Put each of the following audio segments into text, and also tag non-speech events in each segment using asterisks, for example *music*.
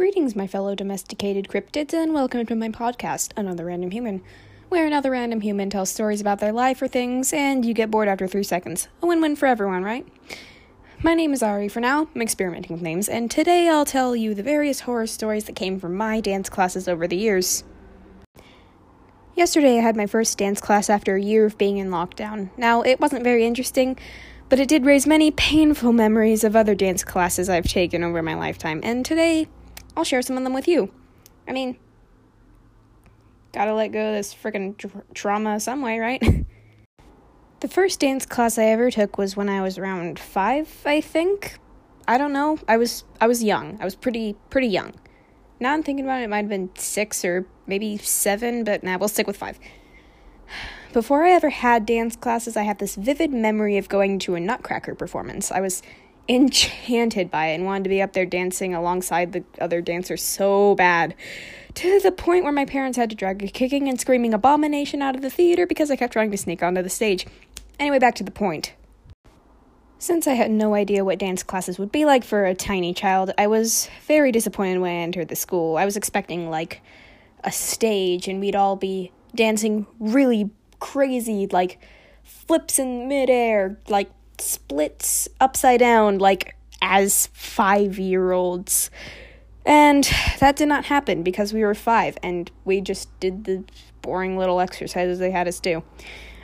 Greetings, my fellow domesticated cryptids, and welcome to my podcast, Another Random Human, where another random human tells stories about their life or things, and you get bored after three seconds. A win win for everyone, right? My name is Ari for now. I'm experimenting with names, and today I'll tell you the various horror stories that came from my dance classes over the years. Yesterday, I had my first dance class after a year of being in lockdown. Now, it wasn't very interesting, but it did raise many painful memories of other dance classes I've taken over my lifetime, and today I'll share some of them with you. I mean, gotta let go of this freaking tr- trauma some way, right? *laughs* the first dance class I ever took was when I was around five, I think. I don't know. I was I was young. I was pretty pretty young. Now I'm thinking about it, it might have been six or maybe seven, but nah, we'll stick with five. *sighs* Before I ever had dance classes, I have this vivid memory of going to a Nutcracker performance. I was enchanted by it and wanted to be up there dancing alongside the other dancers so bad. To the point where my parents had to drag a kicking and screaming abomination out of the theater because I kept trying to sneak onto the stage. Anyway, back to the point. Since I had no idea what dance classes would be like for a tiny child, I was very disappointed when I entered the school. I was expecting, like, a stage and we'd all be dancing really crazy, like, flips in midair, like splits upside down like as five year olds. And that did not happen because we were five and we just did the boring little exercises they had us do.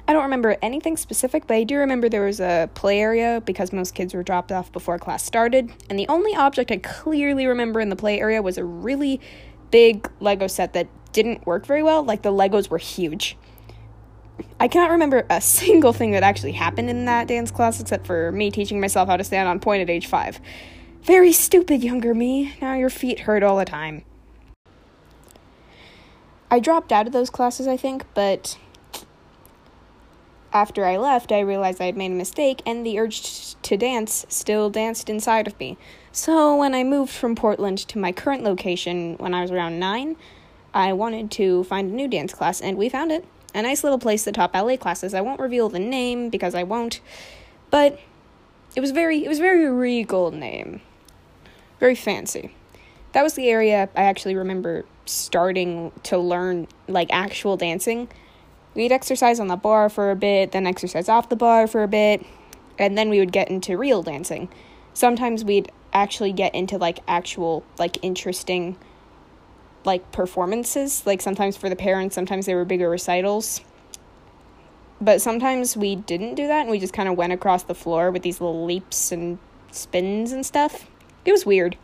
I don't remember anything specific, but I do remember there was a play area because most kids were dropped off before class started. And the only object I clearly remember in the play area was a really big Lego set that didn't work very well. Like the Legos were huge. I cannot remember a *laughs* single thing that actually happened in that dance class except for me teaching myself how to stand on pointe at age five. Very stupid, younger me. Now your feet hurt all the time. I dropped out of those classes, I think, but after I left, I realized I had made a mistake, and the urge to dance still danced inside of me. So, when I moved from Portland to my current location when I was around nine, I wanted to find a new dance class, and we found it a nice little place that taught ballet classes. I won't reveal the name because I won't, but it was very it was very regal name, very fancy. That was the area I actually remember starting to learn like actual dancing. We'd exercise on the barre for a bit, then exercise off the barre for a bit, and then we would get into real dancing. Sometimes we'd actually get into like actual like interesting like performances. Like sometimes for the parents, sometimes they were bigger recitals. But sometimes we didn't do that and we just kind of went across the floor with these little leaps and spins and stuff. It was weird.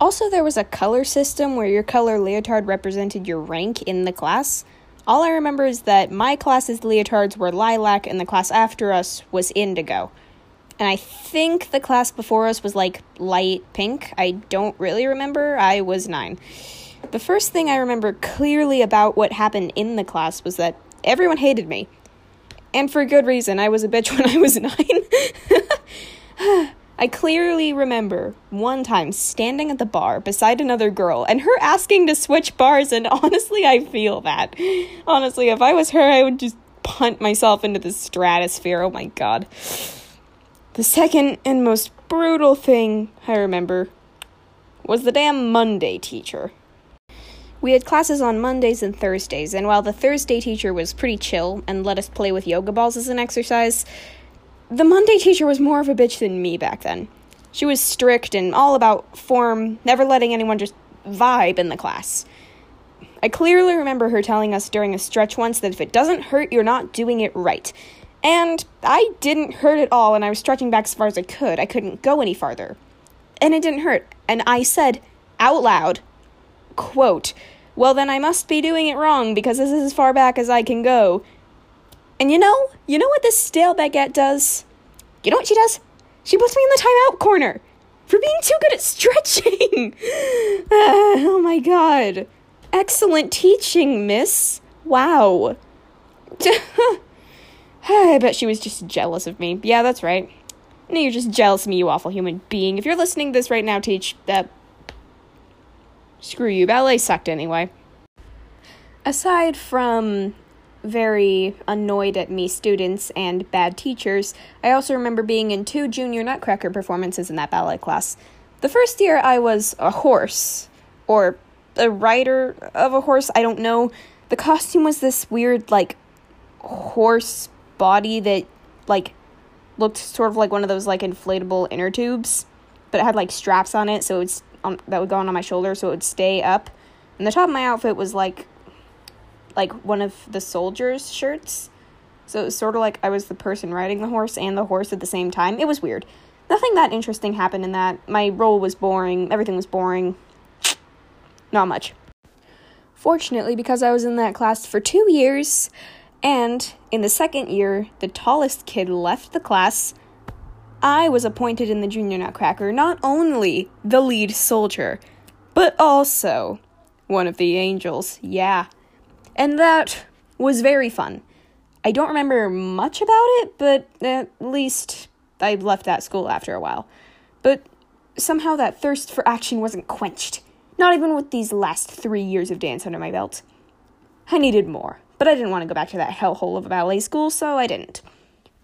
Also, there was a color system where your color leotard represented your rank in the class. All I remember is that my class's leotards were lilac and the class after us was indigo and I think the class before us was like light pink. I don't really remember. I was nine. The first thing I remember clearly about what happened in the class was that everyone hated me. And for good reason. I was a bitch *laughs* when I was nine. *laughs* I clearly remember one time standing at the barre beside another girl and her asking to switch barres, and honestly, I feel that. Honestly, if I was her, I would just punt myself into the stratosphere. Oh my god. The second and most brutal thing I remember was the damn Monday teacher. We had classes on Mondays and Thursdays, and while the Thursday teacher was pretty chill and let us play with yoga balls as an exercise, the Monday teacher was more of a bitch than me back then. She was strict and all about form, never letting anyone just vibe in the class. I clearly remember her telling us during a stretch once that if it doesn't hurt, you're not doing it right. And I didn't hurt at all, and I was stretching back as far as I could. I couldn't go any farther. And it didn't hurt. And I said out loud, quote, Well, then I must be doing it wrong because this is as far back as I can go. And you know, you know what this stale baguette does? You know what she does? She puts me in the timeout corner for being too good at stretching. *laughs* oh my god. Excellent teaching, miss. Wow. *laughs* *sighs* I bet she was just jealous of me. Yeah, that's right. No, you're just jealous of me, you awful human being. If you're listening to this right now, teach that. Screw you. Ballet sucked anyway. Aside from very annoyed at me students and bad teachers, I also remember being in two junior Nutcracker performances in that ballet class. The first year I was a horse, or a rider of a horse, I don't know. The costume was this weird, like, horse body that, like, looked sort of like one of those, like, inflatable inner tubes, but it had, like, straps on it, so it's that would go on my shoulder, so it would stay up. And the top of my outfit was, like, like one of the soldiers' shirts. So it was sort of like I was the person riding the horse and the horse at the same time. It was weird. Nothing that interesting happened in that. My role was boring. Everything was boring. Not much. Fortunately, because I was in that class for two years, and in the second year, the tallest kid left the class, I was appointed in the Junior Nutcracker not only the lead soldier, but also one of the angels. Yeah. And that was very fun. I don't remember much about it, but at least I left that school after a while. But somehow that thirst for action wasn't quenched. Not even with these last three years of dance under my belt. I needed more, but I didn't want to go back to that hellhole of a ballet school, so I didn't.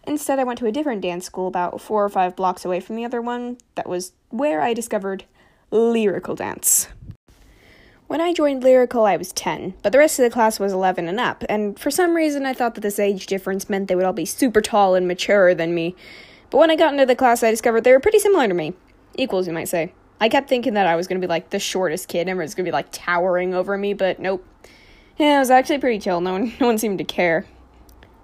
Instead, I went to a different dance school about four or five blocks away from the other one. That was where I discovered lyrical dance. When I joined Lyrical, I was 10, but the rest of the class was 11 and up, and for some reason I thought that this age difference meant they would all be super tall and maturer than me. But when I got into the class, I discovered they were pretty similar to me. Equals, you might say. I kept thinking that I was going to be like the shortest kid and was going to be like towering over me, but nope. Yeah, it was actually pretty chill. No one, *laughs* no one seemed to care.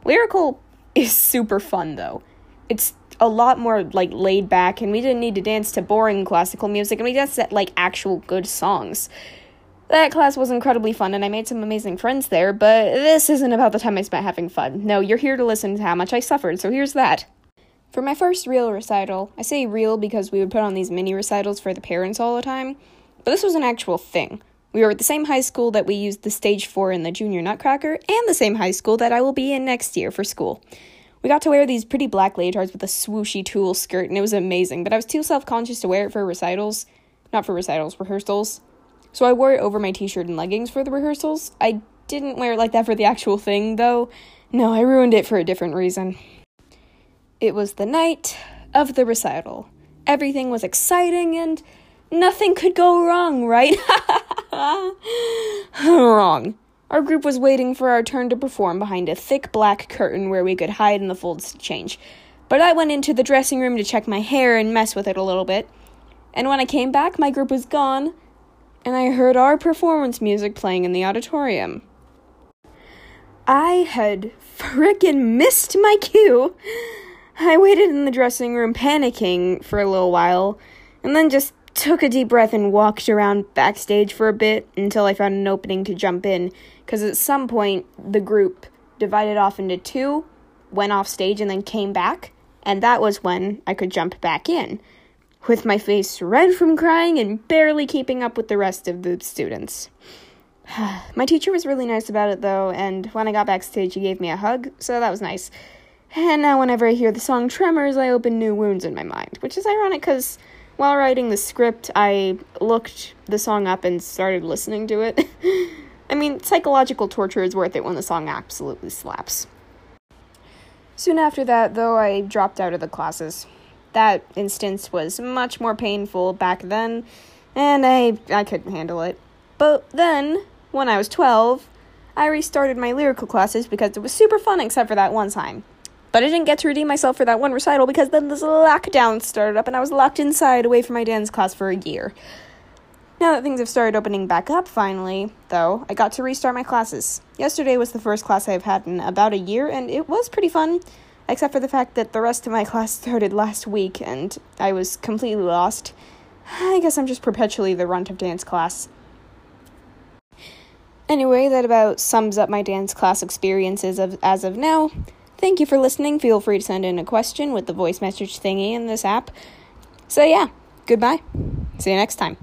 Lyrical is super fun though. It's a lot more like laid back, and we didn't need to dance to boring classical music, and we danced at like actual good songs. That class was incredibly fun, and I made some amazing friends there, but this isn't about the time I spent having fun. No, you're here to listen to how much I suffered, so here's that. For my first real recital, I say real because we would put on these mini recitals for the parents all the time, but this was an actual thing. We were at the same high school that we used the stage for in the junior nutcracker, and the same high school that I will be in next year for school. We got to wear these pretty black leotards with a swooshy tulle skirt, and it was amazing, but I was too self conscious to wear it for recitals. Not for recitals, rehearsals. So I wore it over my t shirt and leggings for the rehearsals. I didn't wear it like that for the actual thing, though. No, I ruined it for a different reason. It was the night of the recital. Everything was exciting and nothing could go wrong, right? *laughs* *laughs* wrong. Our group was waiting for our turn to perform behind a thick black curtain where we could hide in the folds to change. But I went into the dressing room to check my hair and mess with it a little bit. And when I came back, my group was gone, and I heard our performance music playing in the auditorium. I had frickin' missed my cue. I waited in the dressing room panicking for a little while, and then just took a deep breath and walked around backstage for a bit until I found an opening to jump in. Because at some point, the group divided off into two, went off stage, and then came back, and that was when I could jump back in with my face red from crying and barely keeping up with the rest of the students. *sighs* my teacher was really nice about it though, and when I got backstage, he gave me a hug, so that was nice. And now, whenever I hear the song Tremors, I open new wounds in my mind, which is ironic because while writing the script, I looked the song up and started listening to it. *laughs* I mean, psychological torture is worth it when the song absolutely slaps. Soon after that, though, I dropped out of the classes that instance was much more painful back then, and I I couldn't handle it. But then, when I was 12, I restarted my lyrical classes because it was super fun except for that one time. But I didn't get to redeem myself for that one recital because then this lockdown started up and I was locked inside away from my dance class for a year. Now that things have started opening back up finally, though, I got to restart my classes. Yesterday was the first class I've had in about a year and it was pretty fun except for the fact that the rest of my *laughs* class started last week and I was completely lost. I guess I'm just perpetually the runt of dance class. Anyway, that about sums up my dance class experiences of, as of now. Thank you for listening. Feel free to send in a question with the voice message thingy in this app. So, yeah, goodbye. See you next time.